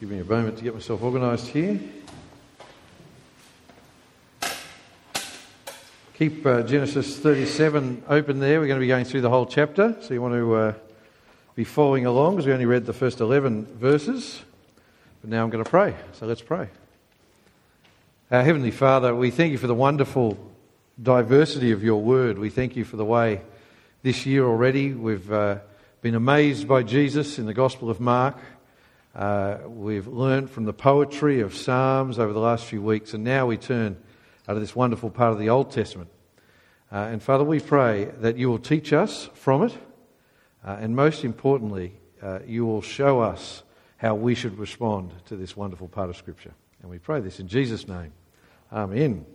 Give me a moment to get myself organised here. Keep uh, Genesis 37 open there. We're going to be going through the whole chapter, so you want to uh, be following along because we only read the first 11 verses. But now I'm going to pray, so let's pray. Our Heavenly Father, we thank you for the wonderful diversity of your word. We thank you for the way this year already we've uh, been amazed by Jesus in the Gospel of Mark. Uh, we've learned from the poetry of Psalms over the last few weeks, and now we turn out of this wonderful part of the Old Testament. Uh, and Father, we pray that you will teach us from it, uh, and most importantly, uh, you will show us how we should respond to this wonderful part of Scripture. And we pray this in Jesus' name. Amen.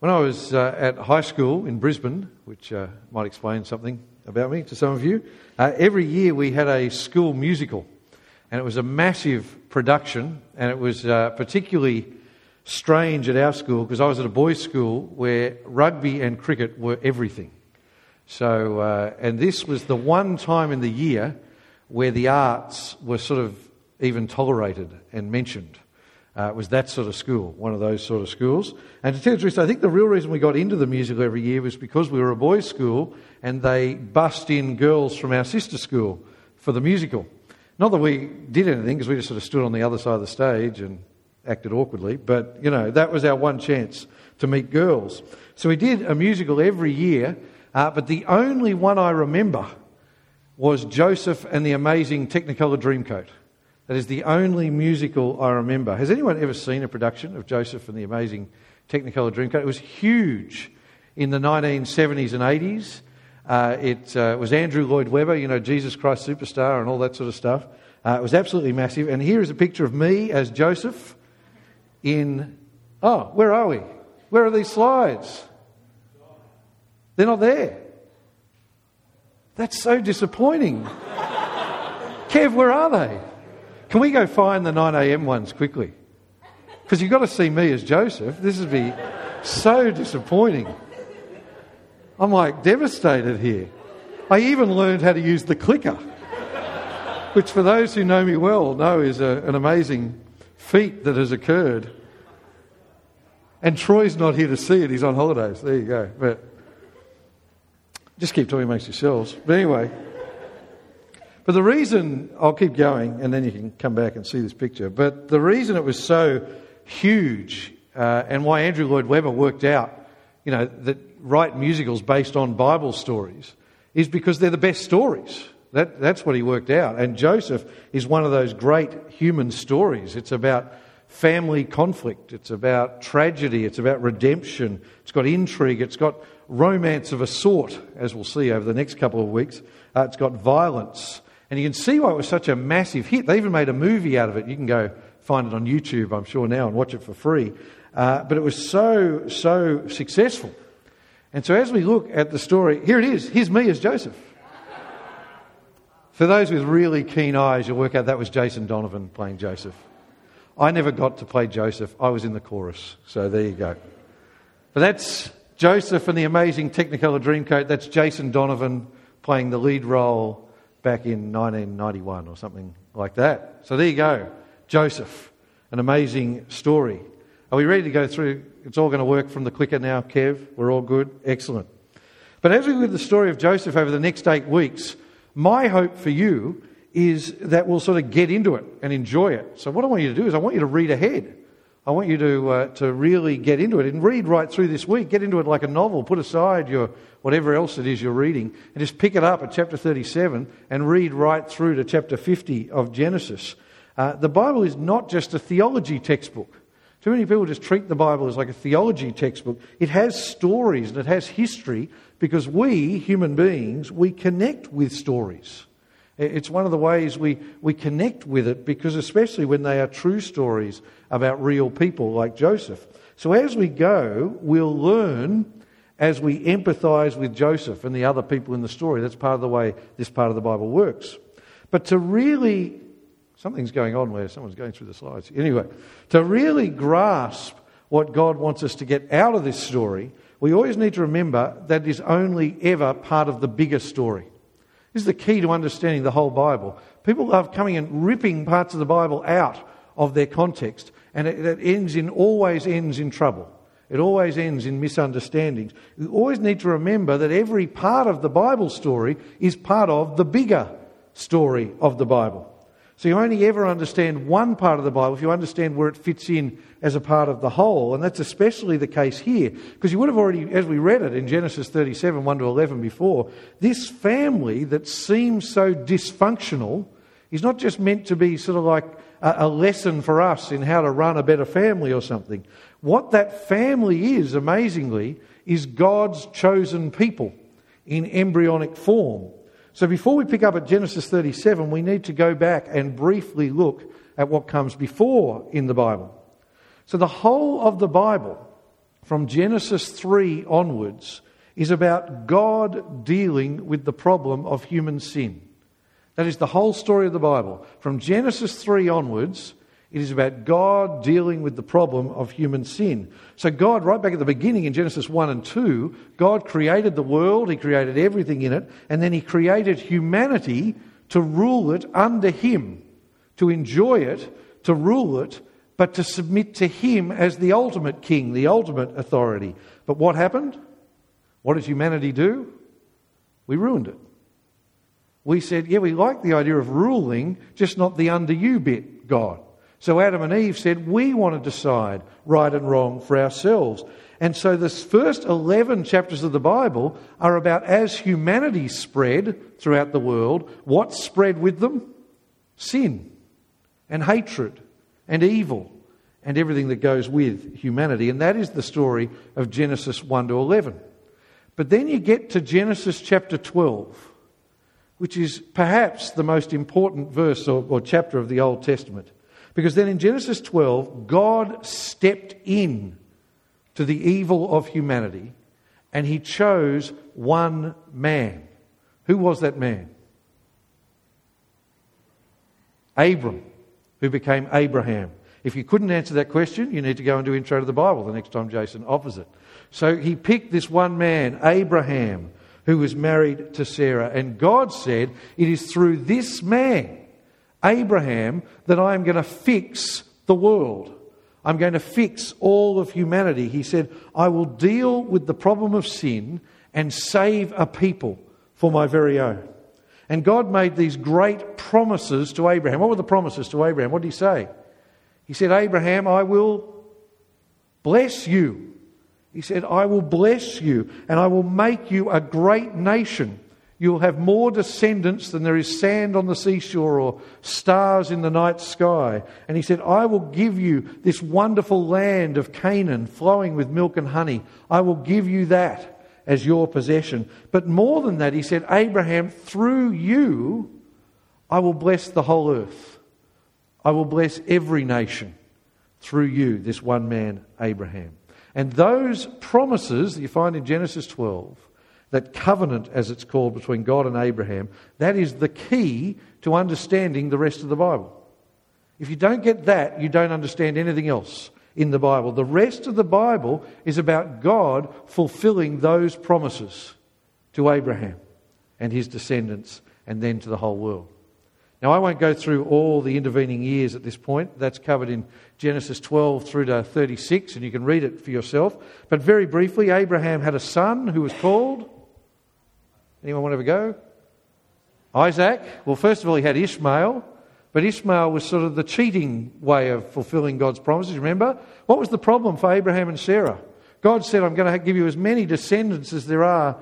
When I was uh, at high school in Brisbane, which uh, might explain something about me to some of you, every year we had a school musical and it was a massive production, and it was uh, particularly strange at our school because I was at a boys' school where rugby and cricket were everything. So, uh, and this was the one time in the year where the arts were sort of even tolerated and mentioned. Uh, it was that sort of school, one of those sort of schools. And to tell you the truth, I think the real reason we got into the musical every year was because we were a boys' school and they bussed in girls from our sister school for the musical. Not that we did anything, because we just sort of stood on the other side of the stage and acted awkwardly, but, you know, that was our one chance to meet girls. So we did a musical every year, uh, but the only one I remember was Joseph and the Amazing Technicolor Dreamcoat. That is the only musical I remember. Has anyone ever seen a production of Joseph and the Amazing Technicolor Dreamcoat? It was huge in the 1970s and 80s. Uh, it uh, was Andrew Lloyd Webber, you know, Jesus Christ Superstar and all that sort of stuff. Uh, it was absolutely massive. And here is a picture of me as Joseph in. Oh, where are we? Where are these slides? They're not there. That's so disappointing. Kev, where are they? Can we go find the 9am ones quickly? Because you've got to see me as Joseph. This would be so disappointing. I'm like devastated here. I even learned how to use the clicker, which, for those who know me well, know is a, an amazing feat that has occurred. And Troy's not here to see it, he's on holidays. There you go. But just keep talking amongst yourselves. But anyway, but the reason, I'll keep going and then you can come back and see this picture. But the reason it was so huge uh, and why Andrew Lloyd Webber worked out, you know, that write musicals based on Bible stories is because they're the best stories. That, that's what he worked out. And Joseph is one of those great human stories. It's about family conflict, it's about tragedy, it's about redemption, it's got intrigue, it's got romance of a sort, as we'll see over the next couple of weeks. Uh, it's got violence. And you can see why it was such a massive hit. They even made a movie out of it. You can go find it on YouTube, I'm sure, now and watch it for free. Uh, but it was so, so successful and so as we look at the story, here it is. Here's me as Joseph. For those with really keen eyes, you'll work out that was Jason Donovan playing Joseph. I never got to play Joseph. I was in the chorus. So there you go. But that's Joseph and the amazing Technicolor Dreamcoat. That's Jason Donovan playing the lead role back in 1991 or something like that. So there you go. Joseph, an amazing story. Are we ready to go through? It's all going to work from the clicker now, Kev. We're all good? Excellent. But as we at the story of Joseph over the next eight weeks, my hope for you is that we'll sort of get into it and enjoy it. So, what I want you to do is, I want you to read ahead. I want you to, uh, to really get into it and read right through this week. Get into it like a novel. Put aside your whatever else it is you're reading and just pick it up at chapter 37 and read right through to chapter 50 of Genesis. Uh, the Bible is not just a theology textbook. Too many people just treat the Bible as like a theology textbook. It has stories and it has history because we, human beings, we connect with stories. It's one of the ways we, we connect with it because, especially when they are true stories about real people like Joseph. So, as we go, we'll learn as we empathize with Joseph and the other people in the story. That's part of the way this part of the Bible works. But to really Something's going on where someone's going through the slides. Anyway, to really grasp what God wants us to get out of this story, we always need to remember that it is only ever part of the bigger story. This is the key to understanding the whole Bible. People love coming and ripping parts of the Bible out of their context, and it, it ends in always ends in trouble. It always ends in misunderstandings. You always need to remember that every part of the Bible story is part of the bigger story of the Bible. So you only ever understand one part of the Bible if you understand where it fits in as a part of the whole. And that's especially the case here. Because you would have already, as we read it in Genesis 37, 1 to 11 before, this family that seems so dysfunctional is not just meant to be sort of like a, a lesson for us in how to run a better family or something. What that family is, amazingly, is God's chosen people in embryonic form. So before we pick up at Genesis 37, we need to go back and briefly look at what comes before in the Bible. So the whole of the Bible, from Genesis 3 onwards, is about God dealing with the problem of human sin. That is the whole story of the Bible. From Genesis 3 onwards, it is about God dealing with the problem of human sin. So, God, right back at the beginning in Genesis 1 and 2, God created the world, He created everything in it, and then He created humanity to rule it under Him, to enjoy it, to rule it, but to submit to Him as the ultimate King, the ultimate authority. But what happened? What did humanity do? We ruined it. We said, yeah, we like the idea of ruling, just not the under you bit, God. So Adam and Eve said, We want to decide right and wrong for ourselves. And so the first 11 chapters of the Bible are about as humanity spread throughout the world, what spread with them? Sin and hatred and evil and everything that goes with humanity. And that is the story of Genesis 1 to 11. But then you get to Genesis chapter 12, which is perhaps the most important verse or, or chapter of the Old Testament. Because then in Genesis 12, God stepped in to the evil of humanity and he chose one man. Who was that man? Abram, who became Abraham. If you couldn't answer that question, you need to go and do intro to the Bible the next time Jason offers it. So he picked this one man, Abraham, who was married to Sarah. And God said, It is through this man Abraham that I am going to fix the world. I'm going to fix all of humanity. He said, I will deal with the problem of sin and save a people for my very own. And God made these great promises to Abraham. What were the promises to Abraham? What did he say? He said, Abraham, I will bless you. He said, I will bless you and I will make you a great nation. You'll have more descendants than there is sand on the seashore or stars in the night sky. And he said, I will give you this wonderful land of Canaan flowing with milk and honey. I will give you that as your possession. But more than that, he said, Abraham, through you, I will bless the whole earth. I will bless every nation through you, this one man, Abraham. And those promises that you find in Genesis 12 that covenant, as it's called, between God and Abraham, that is the key to understanding the rest of the Bible. If you don't get that, you don't understand anything else in the Bible. The rest of the Bible is about God fulfilling those promises to Abraham and his descendants and then to the whole world. Now, I won't go through all the intervening years at this point. That's covered in Genesis 12 through to 36, and you can read it for yourself. But very briefly, Abraham had a son who was called Anyone want to go? Isaac. Well, first of all, he had Ishmael, but Ishmael was sort of the cheating way of fulfilling God's promises. Remember? What was the problem for Abraham and Sarah? God said, I'm going to give you as many descendants as there are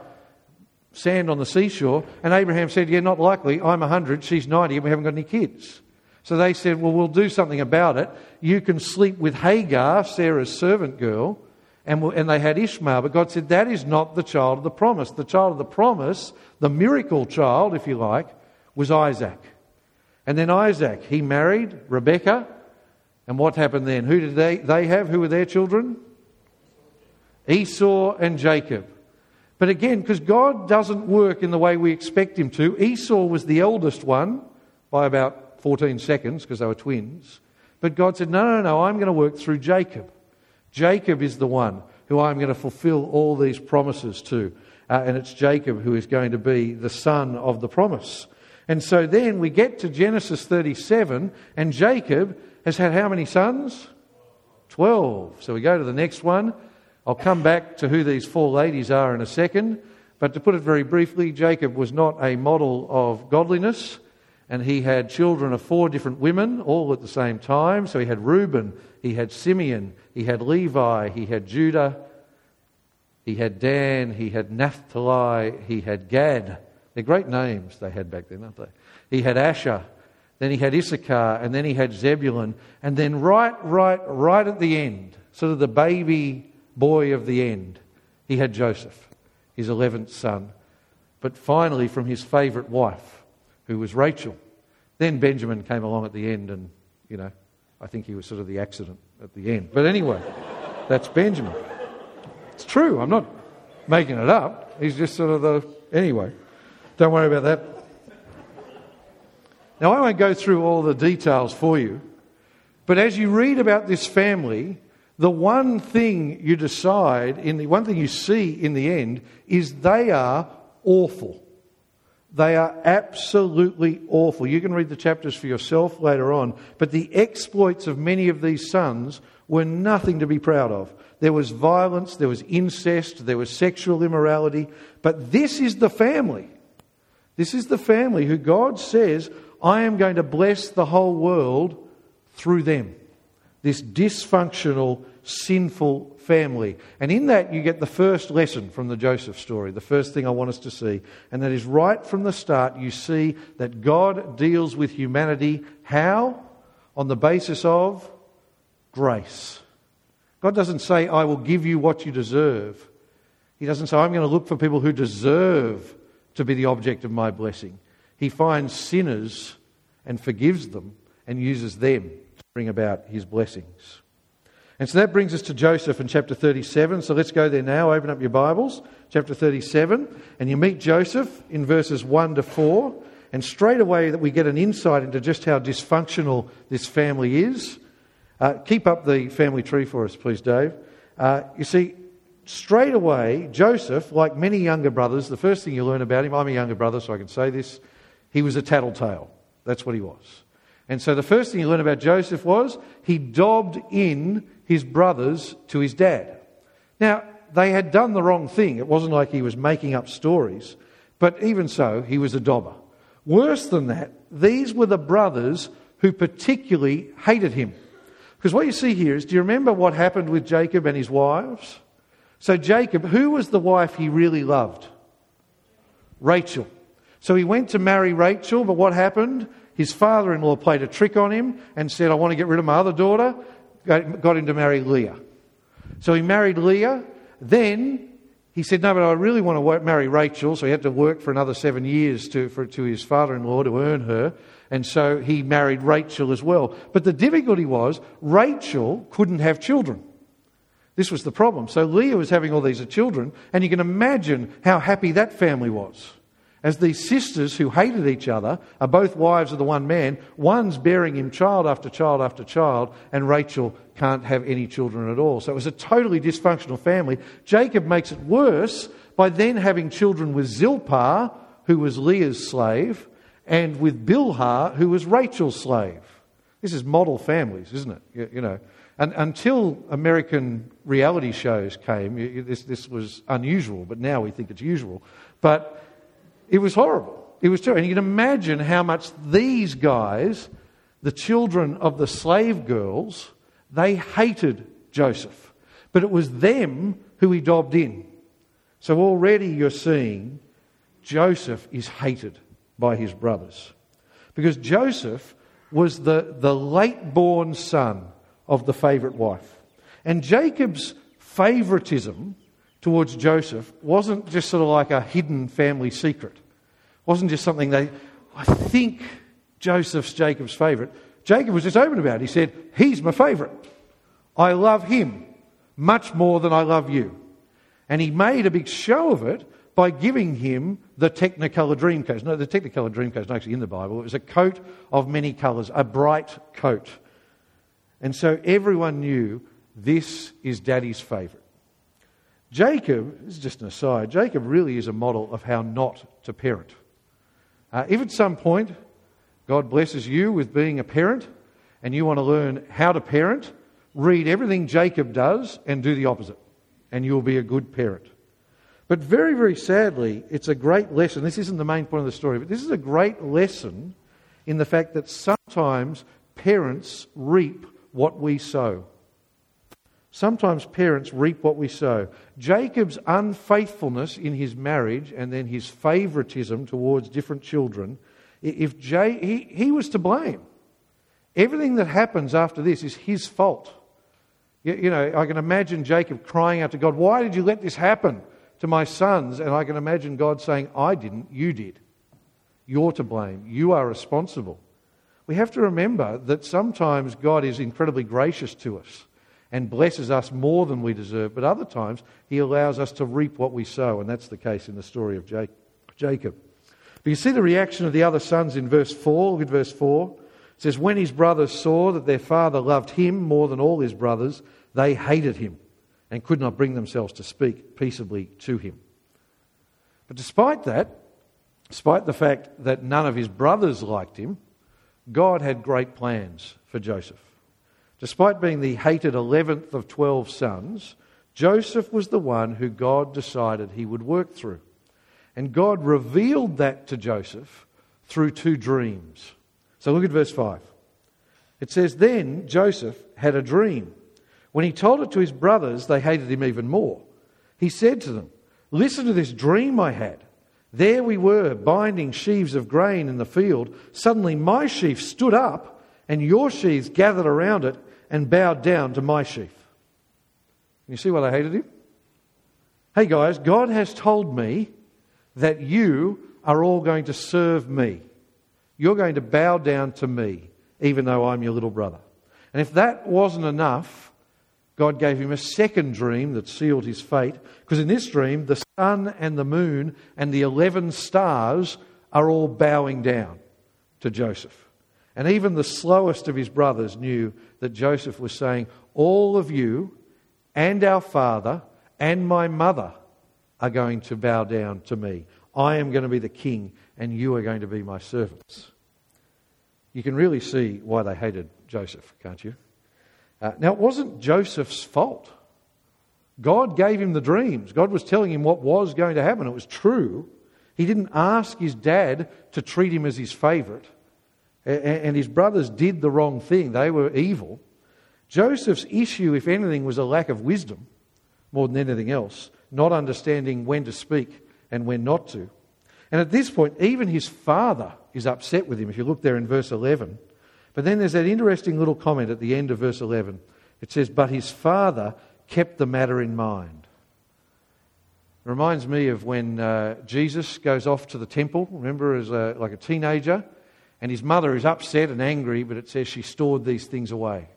sand on the seashore. And Abraham said, Yeah, not likely. I'm 100, she's 90, and we haven't got any kids. So they said, Well, we'll do something about it. You can sleep with Hagar, Sarah's servant girl, and, and they had Ishmael. But God said, That is not the child of the promise. The child of the promise, the miracle child, if you like, was Isaac. And then Isaac, he married Rebekah. And what happened then? Who did they, they have? Who were their children? Esau and Jacob. But again, because God doesn't work in the way we expect him to, Esau was the eldest one by about 14 seconds because they were twins. But God said, No, no, no, I'm going to work through Jacob. Jacob is the one who I'm going to fulfill all these promises to. Uh, and it's Jacob who is going to be the son of the promise. And so then we get to Genesis 37, and Jacob has had how many sons? 12. So we go to the next one. I'll come back to who these four ladies are in a second. But to put it very briefly, Jacob was not a model of godliness, and he had children of four different women all at the same time. So he had Reuben, he had Simeon, he had Levi, he had Judah, he had Dan, he had Naphtali, he had Gad. They're great names they had back then, aren't they? He had Asher, then he had Issachar, and then he had Zebulun. And then right, right, right at the end, sort of the baby boy of the end, he had Joseph, his 11th son. But finally, from his favourite wife, who was Rachel. Then Benjamin came along at the end, and, you know, I think he was sort of the accident at the end. But anyway, that's Benjamin. It's true. I'm not making it up. He's just sort of the. Anyway, don't worry about that. Now, I won't go through all the details for you, but as you read about this family, the one thing you decide, in the one thing you see in the end, is they are awful. They are absolutely awful. You can read the chapters for yourself later on, but the exploits of many of these sons were nothing to be proud of. There was violence, there was incest, there was sexual immorality, but this is the family. This is the family who God says, I am going to bless the whole world through them. This dysfunctional, sinful family. And in that, you get the first lesson from the Joseph story, the first thing I want us to see. And that is right from the start, you see that God deals with humanity. How? On the basis of grace. God doesn't say, I will give you what you deserve. He doesn't say, I'm going to look for people who deserve to be the object of my blessing. He finds sinners and forgives them and uses them to bring about his blessings. And so that brings us to Joseph in chapter 37. So let's go there now. Open up your Bibles, chapter 37. And you meet Joseph in verses 1 to 4. And straight away that we get an insight into just how dysfunctional this family is. Uh, keep up the family tree for us, please, Dave. Uh, you see, straight away, Joseph, like many younger brothers, the first thing you learn about him, I'm a younger brother, so I can say this, he was a tattletale. That's what he was. And so the first thing you learn about Joseph was he dobbed in his brothers to his dad. Now, they had done the wrong thing. It wasn't like he was making up stories, but even so, he was a dobber. Worse than that, these were the brothers who particularly hated him. Because what you see here is do you remember what happened with Jacob and his wives? So, Jacob, who was the wife he really loved? Rachel. So he went to marry Rachel, but what happened? His father in law played a trick on him and said, I want to get rid of my other daughter. Got him to marry Leah. So he married Leah. Then he said, No, but I really want to marry Rachel. So he had to work for another seven years to, for, to his father in law to earn her. And so he married Rachel as well. But the difficulty was Rachel couldn't have children. This was the problem. So Leah was having all these children, and you can imagine how happy that family was. As these sisters who hated each other are both wives of the one man, one's bearing him child after child after child, and Rachel can't have any children at all. So it was a totally dysfunctional family. Jacob makes it worse by then having children with Zilpah, who was Leah's slave, and with Bilhah, who was Rachel's slave. This is model families, isn't it? You, you know, and until American reality shows came, this, this was unusual, but now we think it's usual. But it was horrible. It was terrible. And you can imagine how much these guys, the children of the slave girls, they hated Joseph. But it was them who he dobbed in. So already you're seeing Joseph is hated by his brothers. Because Joseph was the, the late born son of the favourite wife. And Jacob's favouritism towards Joseph wasn't just sort of like a hidden family secret. Wasn't just something they, I think Joseph's Jacob's favourite. Jacob was just open about it. He said, He's my favourite. I love him much more than I love you. And he made a big show of it by giving him the Technicolor Dreamcoat. No, the Technicolor Dreamcoat is actually in the Bible. It was a coat of many colours, a bright coat. And so everyone knew this is Daddy's favourite. Jacob, this is just an aside, Jacob really is a model of how not to parent. Uh, if at some point God blesses you with being a parent and you want to learn how to parent, read everything Jacob does and do the opposite, and you'll be a good parent. But very, very sadly, it's a great lesson. This isn't the main point of the story, but this is a great lesson in the fact that sometimes parents reap what we sow. Sometimes parents reap what we sow. Jacob's unfaithfulness in his marriage and then his favoritism towards different children, if Jay, he, he was to blame. Everything that happens after this is his fault. You, you know, I can imagine Jacob crying out to God, Why did you let this happen to my sons? And I can imagine God saying, I didn't, you did. You're to blame. You are responsible. We have to remember that sometimes God is incredibly gracious to us and blesses us more than we deserve, but other times he allows us to reap what we sow, and that's the case in the story of Jacob. But you see the reaction of the other sons in verse 4. Look at verse 4. It says, When his brothers saw that their father loved him more than all his brothers, they hated him and could not bring themselves to speak peaceably to him. But despite that, despite the fact that none of his brothers liked him, God had great plans for Joseph. Despite being the hated 11th of 12 sons, Joseph was the one who God decided he would work through. And God revealed that to Joseph through two dreams. So look at verse 5. It says, Then Joseph had a dream. When he told it to his brothers, they hated him even more. He said to them, Listen to this dream I had. There we were, binding sheaves of grain in the field. Suddenly my sheaf stood up, and your sheaves gathered around it and bowed down to my sheaf. You see why they hated him? Hey guys, God has told me that you are all going to serve me. You're going to bow down to me, even though I'm your little brother. And if that wasn't enough, God gave him a second dream that sealed his fate. Because in this dream, the sun and the moon and the 11 stars are all bowing down to Joseph. And even the slowest of his brothers knew that Joseph was saying, All of you and our father and my mother are going to bow down to me. I am going to be the king, and you are going to be my servants. You can really see why they hated Joseph, can't you? Uh, now, it wasn't Joseph's fault. God gave him the dreams. God was telling him what was going to happen. It was true. He didn't ask his dad to treat him as his favorite and his brothers did the wrong thing. They were evil. Joseph's issue, if anything, was a lack of wisdom more than anything else, not understanding when to speak and when not to. And at this point, even his father is upset with him, if you look there in verse 11. But then there's that interesting little comment at the end of verse 11. It says, But his father kept the matter in mind. It reminds me of when uh, Jesus goes off to the temple, remember, as a, like a teenager, and his mother is upset and angry, but it says she stored these things away.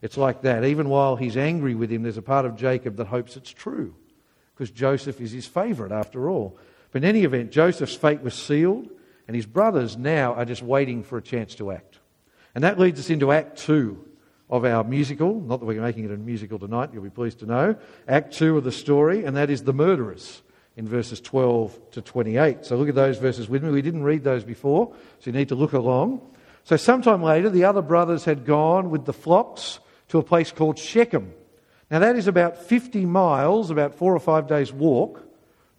It's like that. Even while he's angry with him, there's a part of Jacob that hopes it's true, because Joseph is his favourite after all. But in any event, Joseph's fate was sealed, and his brothers now are just waiting for a chance to act. And that leads us into Act 2 of our musical. Not that we're making it a musical tonight, you'll be pleased to know. Act 2 of the story, and that is the murderers in verses 12 to 28. So look at those verses with me. We didn't read those before, so you need to look along. So sometime later, the other brothers had gone with the flocks to a place called Shechem. Now that is about 50 miles, about four or five days' walk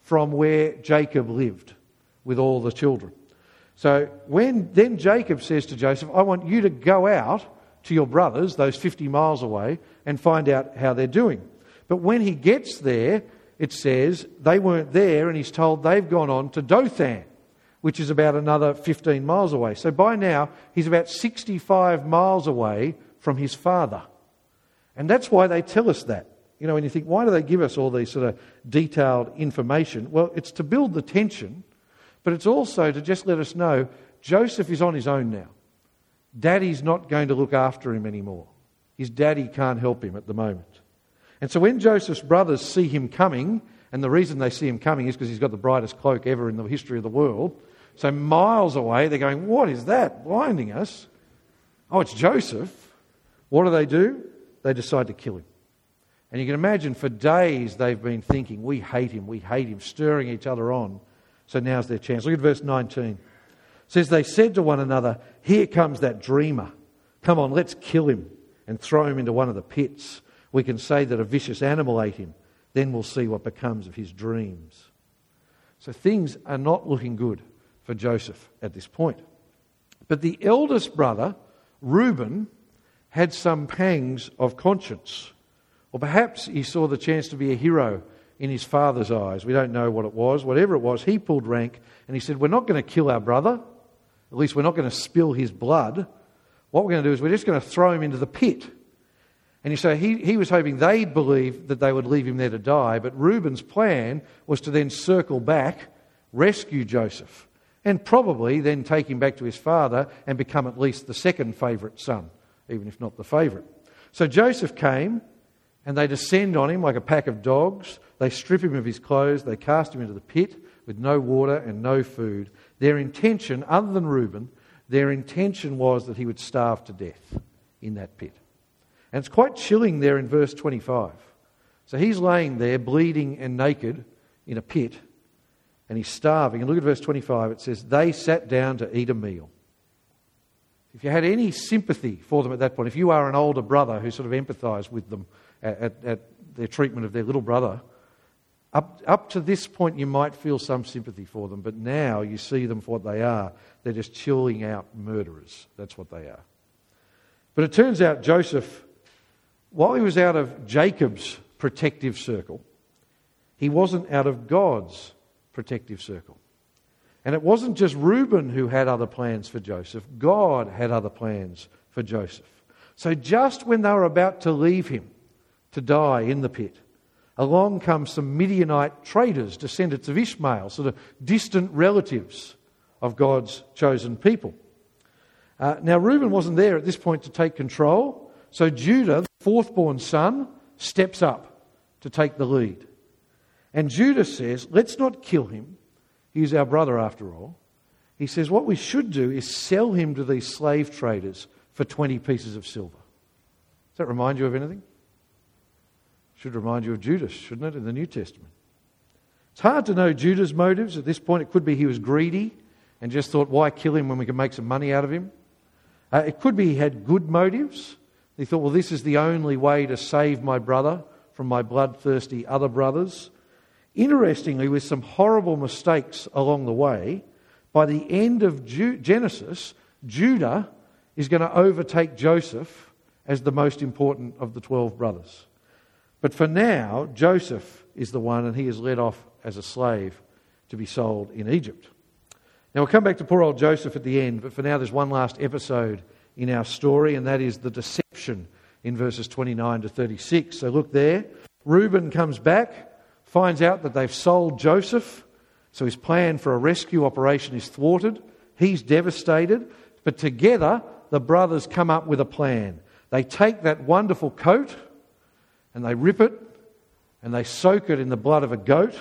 from where Jacob lived with all the children. So when then Jacob says to Joseph, I want you to go out to your brothers, those 50 miles away, and find out how they're doing. But when he gets there, it says they weren't there, and he's told they've gone on to Dothan, which is about another 15 miles away. So by now, he's about 65 miles away from his father. And that's why they tell us that. You know, when you think, why do they give us all these sort of detailed information? Well, it's to build the tension, but it's also to just let us know Joseph is on his own now. Daddy's not going to look after him anymore. His daddy can't help him at the moment. And so when Joseph's brothers see him coming, and the reason they see him coming is because he's got the brightest cloak ever in the history of the world. So miles away, they're going, What is that blinding us? Oh, it's Joseph. What do they do? They decide to kill him. And you can imagine for days they've been thinking, We hate him, we hate him, stirring each other on. So now's their chance. Look at verse 19. says they said to one another, Here comes that dreamer. Come on, let's kill him and throw him into one of the pits. We can say that a vicious animal ate him. Then we'll see what becomes of his dreams. So things are not looking good for Joseph at this point. But the eldest brother, Reuben, had some pangs of conscience. Or perhaps he saw the chance to be a hero in his father's eyes. We don't know what it was. Whatever it was, he pulled rank and he said, We're not going to kill our brother. At least we're not going to spill his blood. What we're going to do is we're just going to throw him into the pit. And you say he, he was hoping they'd believe that they would leave him there to die, but Reuben's plan was to then circle back, rescue Joseph, and probably then take him back to his father and become at least the second favourite son, even if not the favourite. So Joseph came, and they descend on him like a pack of dogs. They strip him of his clothes, they cast him into the pit with no water and no food. Their intention, other than Reuben, their intention was that he would starve to death in that pit. And it's quite chilling there in verse 25. So he's laying there, bleeding and naked in a pit, and he's starving. And look at verse 25. It says, They sat down to eat a meal. If you had any sympathy for them at that point, if you are an older brother who sort of empathised with them at, at, at, their treatment of their little brother, up, up to this point you might feel some sympathy for them, but now you see them for what they are. They're just chilling out murderers. That's what they are. But it turns out Joseph while he was out of Jacob's protective circle, he wasn't out of God's protective circle. And it wasn't just Reuben who had other plans for Joseph, God had other plans for Joseph. So just when they were about to leave him to die in the pit, along come some Midianite traders, descendants of Ishmael, sort of distant relatives of God's chosen people. Uh, now, Reuben wasn't there at this point to take control, so Judah, fourth born son, steps up to take the lead. And Judah says, Let's not kill him. He's our brother after all. He says, What we should do is sell him to these slave traders for 20 pieces of silver. Does that remind you of anything? Should remind you of Judas, shouldn't it, in the New Testament? It's hard to know Judah's motives. At this point, it could be he was greedy and just thought, Why kill him when we can make some money out of him? Uh, it could be he had good motives. He thought, well, this is the only way to save my brother from my bloodthirsty other brothers. Interestingly, with some horrible mistakes along the way, by the end of Genesis, Judah is going to overtake Joseph as the most important of the 12 brothers. But for now, Joseph is the one, and he is led off as a slave to be sold in Egypt. Now, we'll come back to poor old Joseph at the end, but for now, there's one last episode in our story, and that is the deception in verses 29 to 36. So look there. Reuben comes back, finds out that they've sold Joseph, so his plan for a rescue operation is thwarted. He's devastated, but together the brothers come up with a plan. They take that wonderful coat and they rip it and they soak it in the blood of a goat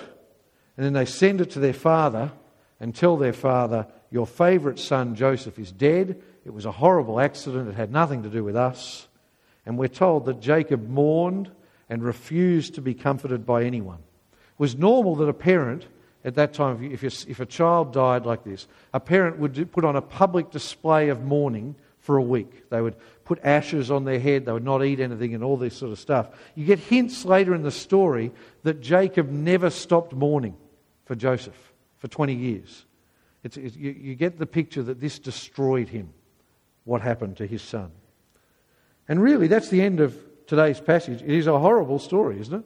and then they send it to their father and tell their father, Your favourite son Joseph is dead it was a horrible accident. It had nothing to do with us. And we're told that Jacob mourned and refused to be comforted by anyone. It was normal that a parent at that time, if, if a child died like this, a parent would put on a public display of mourning for a week. They would put ashes on their head, they would not eat anything, and all this sort of stuff. You get hints later in the story that Jacob never stopped mourning for Joseph for 20 years. It's, it's, you, you get the picture that this destroyed him what happened to his son. And really, that's the end of today's passage. It is a horrible story, isn't it?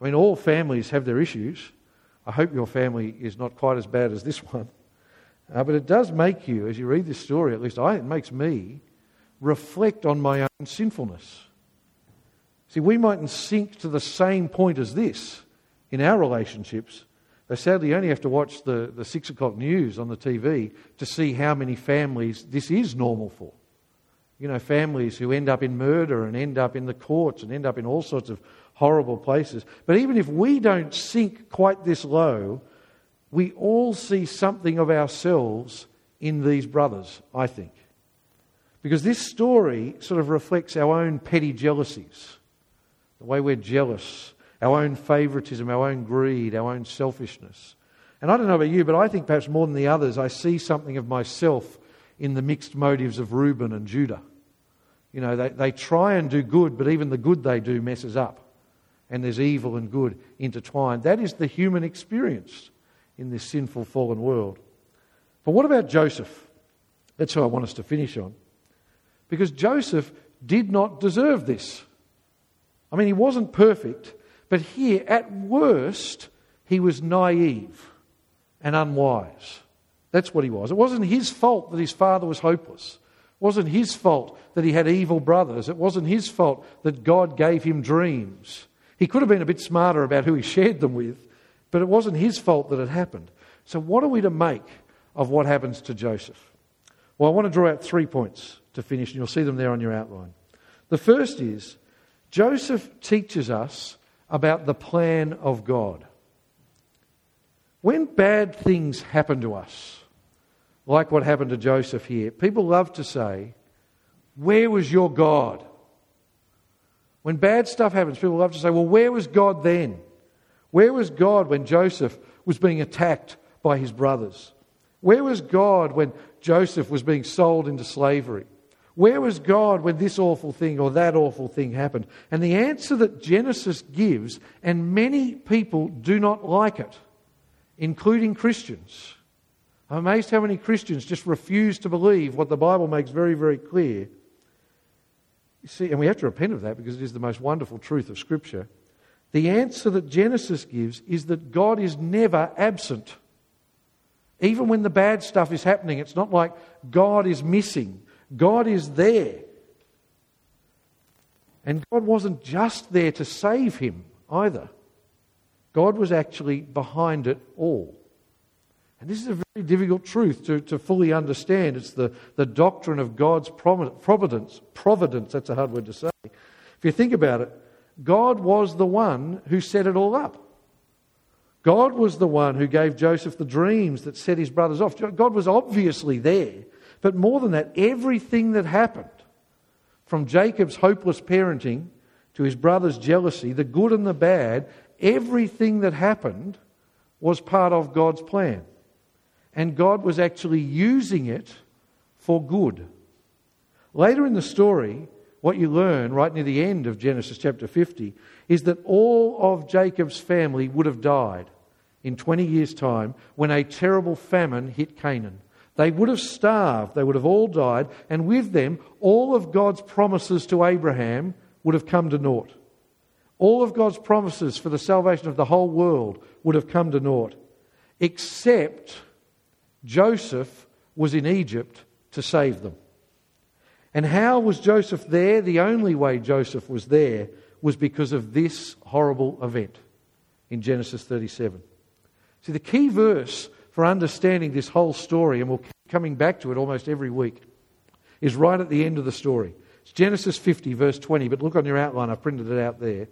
I mean, all families have their issues. I hope your family is not quite as bad as this one. Uh, but it does make you, as you read this story, at least I, it makes me reflect on my own sinfulness. See, we mightn't sink to the same point as this in our relationships, they sadly only have to watch the, the six o'clock news on the TV to see how many families this is normal for. You know, families who end up in murder and end up in the courts and end up in all sorts of horrible places. But even if we don't sink quite this low, we all see something of ourselves in these brothers, I think. Because this story sort of reflects our own petty jealousies, the way we're jealous our own favoritism, our own greed, our own selfishness. And I don't know about you, but I think perhaps more than the others, I see something of myself in the mixed motives of Reuben and Judah. You know, they, they try and do good, but even the good they do messes up. And there's evil and good intertwined. That is the human experience in this sinful, fallen world. But what about Joseph? That's who I want us to finish on. Because Joseph did not deserve this. I mean, he wasn't perfect, but here, at worst, he was naive and unwise. That's what he was. It wasn't his fault that his father was hopeless. It wasn't his fault that he had evil brothers. It wasn't his fault that God gave him dreams. He could have been a bit smarter about who he shared them with, but it wasn't his fault that it happened. So, what are we to make of what happens to Joseph? Well, I want to draw out three points to finish, and you'll see them there on your outline. The first is Joseph teaches us about the plan of God. When bad things happen to us, like what happened to Joseph here, people love to say, Where was your God? When bad stuff happens, people love to say, Well, where was God then? Where was God when Joseph was being attacked by his brothers? Where was God when Joseph was being sold into slavery? Where was God when this awful thing or that awful thing happened? And the answer that Genesis gives, and many people do not like it, including Christians. I'm amazed how many Christians just refuse to believe what the Bible makes very, very clear. You see, and we have to repent of that because it is the most wonderful truth of Scripture. The answer that Genesis gives is that God is never absent. Even when the bad stuff is happening, it's not like God is missing. God is there. And God wasn't just there to save him either. God was actually behind it all. And this is a very difficult truth to, to fully understand. It's the, the doctrine of God's providence. Providence, that's a hard word to say. If you think about it, God was the one who set it all up. God was the one who gave Joseph the dreams that set his brothers off. God was obviously there. But more than that, everything that happened, from Jacob's hopeless parenting to his brother's jealousy, the good and the bad, everything that happened was part of God's plan. And God was actually using it for good. Later in the story, what you learn right near the end of Genesis chapter 50 is that all of Jacob's family would have died in 20 years' time when a terrible famine hit Canaan. They would have starved, they would have all died, and with them, all of God's promises to Abraham would have come to naught. All of God's promises for the salvation of the whole world would have come to naught, except Joseph was in Egypt to save them. And how was Joseph there? The only way Joseph was there was because of this horrible event in Genesis 37. See, the key verse for understanding this whole story, and we'll keep coming back to it almost every week, is right at the end of the story. It's Genesis 50, verse 20, but look on your outline, I've printed it out there.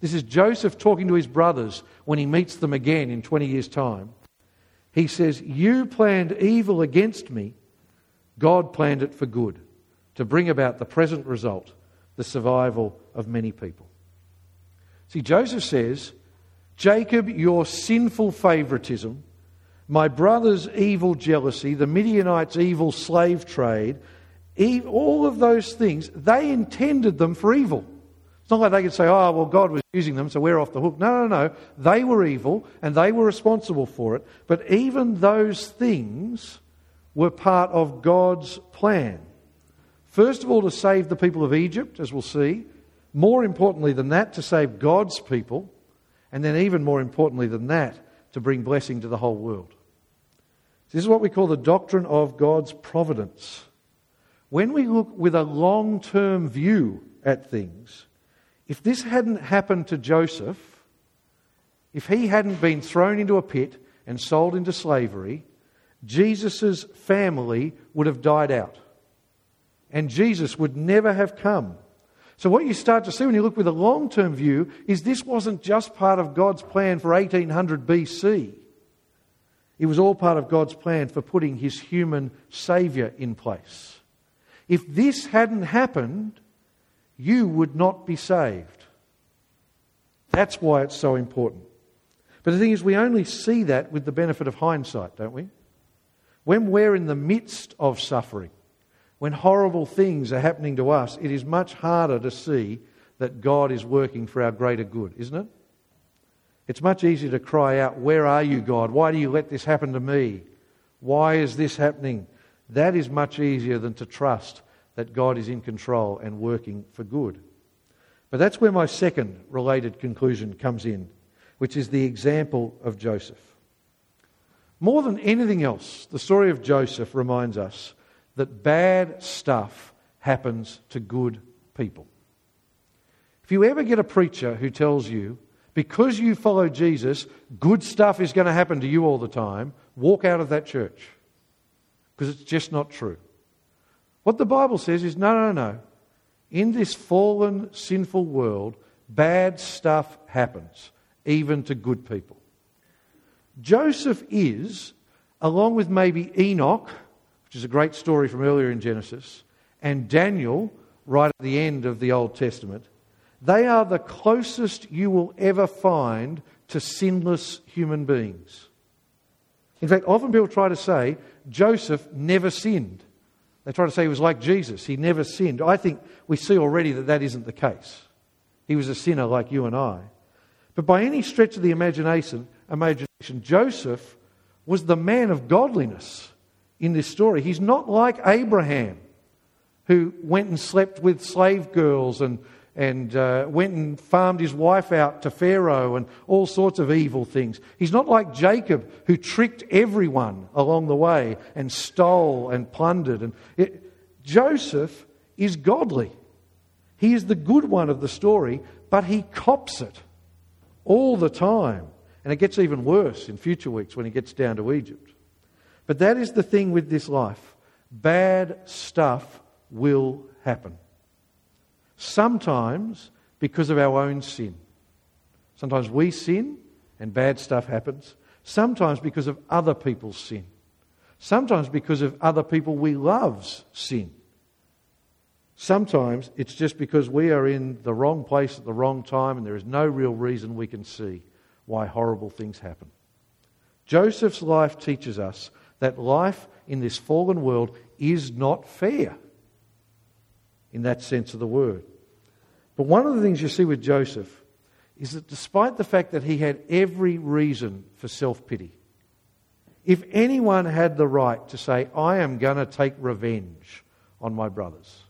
This is Joseph talking to his brothers when he meets them again in 20 years' time. He says, You planned evil against me, God planned it for good, to bring about the present result, the survival of many people. See, Joseph says, Jacob, your sinful favoritism my brother's evil jealousy, the Midianites' evil slave trade, all of those things, they intended them for evil. It's not like they could say, oh, well, God was using them, so we're off the hook. No, no, no. They were evil and they were responsible for it. But even those things were part of God's plan. First of all, to save the people of Egypt, as we'll see. More importantly than that, to save God's people. And then, even more importantly than that, to bring blessing to the whole world. This is what we call the doctrine of God's providence. When we look with a long term view at things, if this hadn't happened to Joseph, if he hadn't been thrown into a pit and sold into slavery, Jesus' family would have died out. And Jesus would never have come. So, what you start to see when you look with a long term view is this wasn't just part of God's plan for 1800 BC. It was all part of God's plan for putting his human Saviour in place. If this hadn't happened, you would not be saved. That's why it's so important. But the thing is, we only see that with the benefit of hindsight, don't we? When we're in the midst of suffering, when horrible things are happening to us, it is much harder to see that God is working for our greater good, isn't it? It's much easier to cry out, Where are you, God? Why do you let this happen to me? Why is this happening? That is much easier than to trust that God is in control and working for good. But that's where my second related conclusion comes in, which is the example of Joseph. More than anything else, the story of Joseph reminds us that bad stuff happens to good people. If you ever get a preacher who tells you, because you follow Jesus, good stuff is going to happen to you all the time, walk out of that church. Because it's just not true. What the Bible says is no, no, no. In this fallen, sinful world, bad stuff happens, even to good people. Joseph is, along with maybe Enoch, which is a great story from earlier in Genesis, and Daniel, right at the end of the Old Testament, they are the closest you will ever find to sinless human beings. In fact, often people try to say Joseph never sinned. They try to say he was like Jesus, he never sinned. I think we see already that that isn't the case. He was a sinner like you and I. But by any stretch of the imagination, imagination Joseph was the man of godliness in this story. He's not like Abraham, who went and slept with slave girls and and uh, went and farmed his wife out to Pharaoh and all sorts of evil things. He's not like Jacob, who tricked everyone along the way and stole and plundered. And it, Joseph is godly. He is the good one of the story, but he cops it all the time. And it gets even worse in future weeks when he gets down to Egypt. But that is the thing with this life bad stuff will happen. Sometimes because of our own sin. Sometimes we sin and bad stuff happens. Sometimes because of other people's sin. Sometimes because of other people we love's sin. Sometimes it's just because we are in the wrong place at the wrong time and there is no real reason we can see why horrible things happen. Joseph's life teaches us that life in this fallen world is not fair in that sense of the word. But one of the things you see with Joseph is that despite the fact that he had every reason for self pity, if anyone had the right to say, I am going to take revenge on my brothers,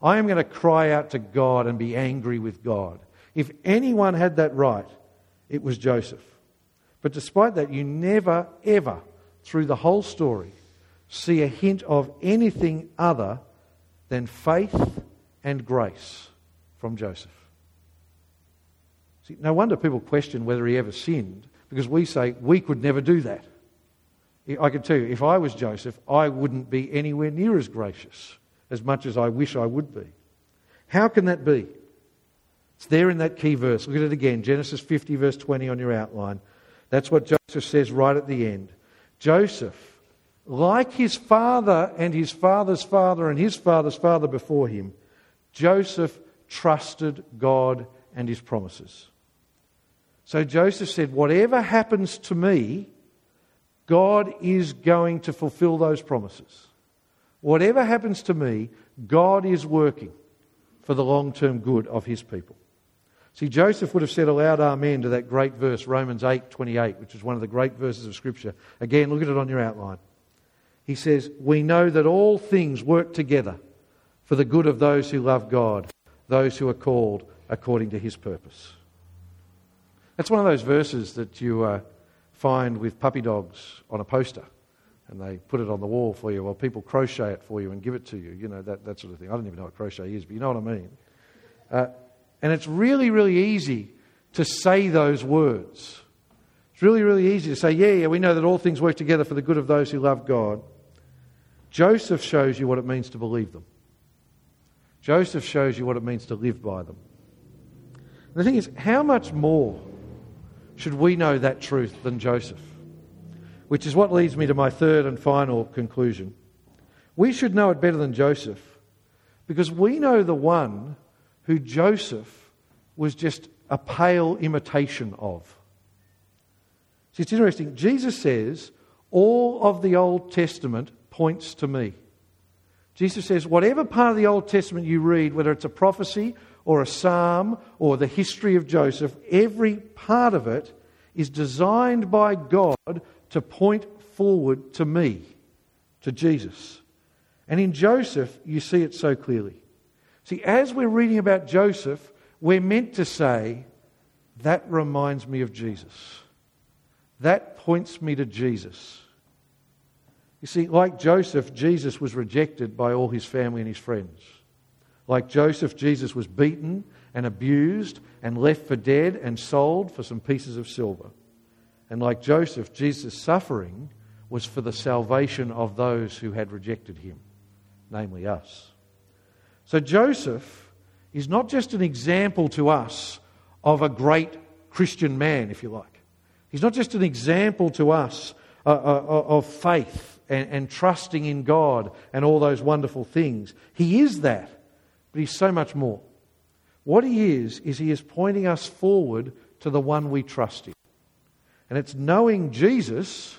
I am going to cry out to God and be angry with God, if anyone had that right, it was Joseph. But despite that, you never, ever, through the whole story, see a hint of anything other than faith and grace from Joseph. See, no wonder people question whether he ever sinned, because we say we could never do that. I can tell you, if I was Joseph, I wouldn't be anywhere near as gracious as much as I wish I would be. How can that be? It's there in that key verse. Look at it again Genesis 50, verse 20 on your outline. That's what Joseph says right at the end. Joseph like his father and his father's father and his father's father before him, Joseph trusted God and his promises. So Joseph said, Whatever happens to me, God is going to fulfill those promises. Whatever happens to me, God is working for the long term good of his people. See, Joseph would have said a loud amen to that great verse, Romans 8 28, which is one of the great verses of Scripture. Again, look at it on your outline he says, We know that all things work together for the good of those who love God, those who are called according to his purpose. That's one of those verses that you uh, find with puppy dogs on a poster and they put it on the wall for you, or people crochet it for you and give it to you, you know, that, that sort of thing. I don't even know what crochet is, but you know what I mean. Uh, and it's really, really easy to say those words. It's really, really easy to say, yeah, yeah, we know that all things work together for the good of those who love God. Joseph shows you what it means to believe them. Joseph shows you what it means to live by them. And the thing is, how much more should we know that truth than Joseph? Which is what leads me to my third and final conclusion. We should know it better than Joseph because we know the one who Joseph was just a pale imitation of. See, it's interesting. Jesus says, all of the Old Testament points to me. Jesus says, whatever part of the Old Testament you read, whether it's a prophecy or a psalm or the history of Joseph, every part of it is designed by God to point forward to me, to Jesus. And in Joseph, you see it so clearly. See, as we're reading about Joseph, we're meant to say, that reminds me of Jesus. That points me to Jesus. You see, like Joseph, Jesus was rejected by all his family and his friends. Like Joseph, Jesus was beaten and abused and left for dead and sold for some pieces of silver. And like Joseph, Jesus' suffering was for the salvation of those who had rejected him, namely us. So Joseph is not just an example to us of a great Christian man, if you like. He's not just an example to us uh, uh, uh, of faith and, and trusting in God and all those wonderful things. He is that, but he's so much more. What he is, is he is pointing us forward to the one we trust in. And it's knowing Jesus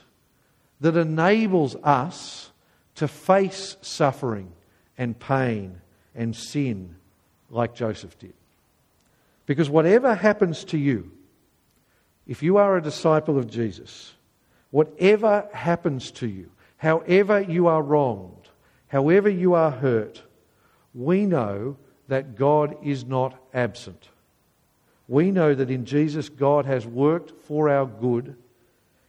that enables us to face suffering and pain and sin like Joseph did. Because whatever happens to you, if you are a disciple of Jesus, whatever happens to you, however you are wronged, however you are hurt, we know that God is not absent. We know that in Jesus, God has worked for our good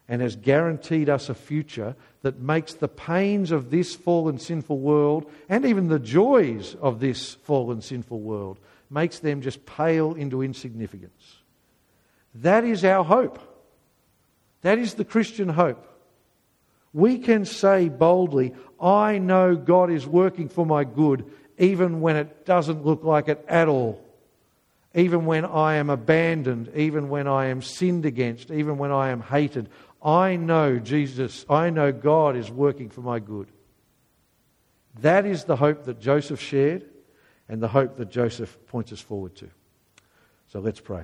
and has guaranteed us a future that makes the pains of this fallen sinful world and even the joys of this fallen sinful world makes them just pale into insignificance. That is our hope. That is the Christian hope. We can say boldly, I know God is working for my good, even when it doesn't look like it at all. Even when I am abandoned, even when I am sinned against, even when I am hated. I know Jesus, I know God is working for my good. That is the hope that Joseph shared and the hope that Joseph points us forward to. So let's pray.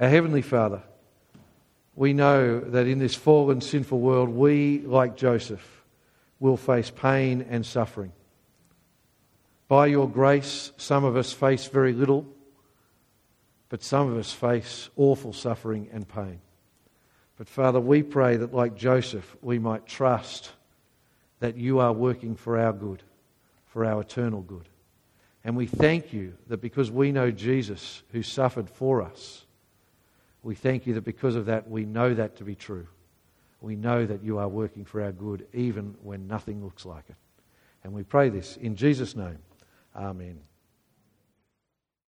Our Heavenly Father, we know that in this fallen, sinful world, we, like Joseph, will face pain and suffering. By your grace, some of us face very little, but some of us face awful suffering and pain. But Father, we pray that, like Joseph, we might trust that you are working for our good, for our eternal good. And we thank you that because we know Jesus, who suffered for us, we thank you that because of that, we know that to be true. We know that you are working for our good, even when nothing looks like it. And we pray this in Jesus' name. Amen.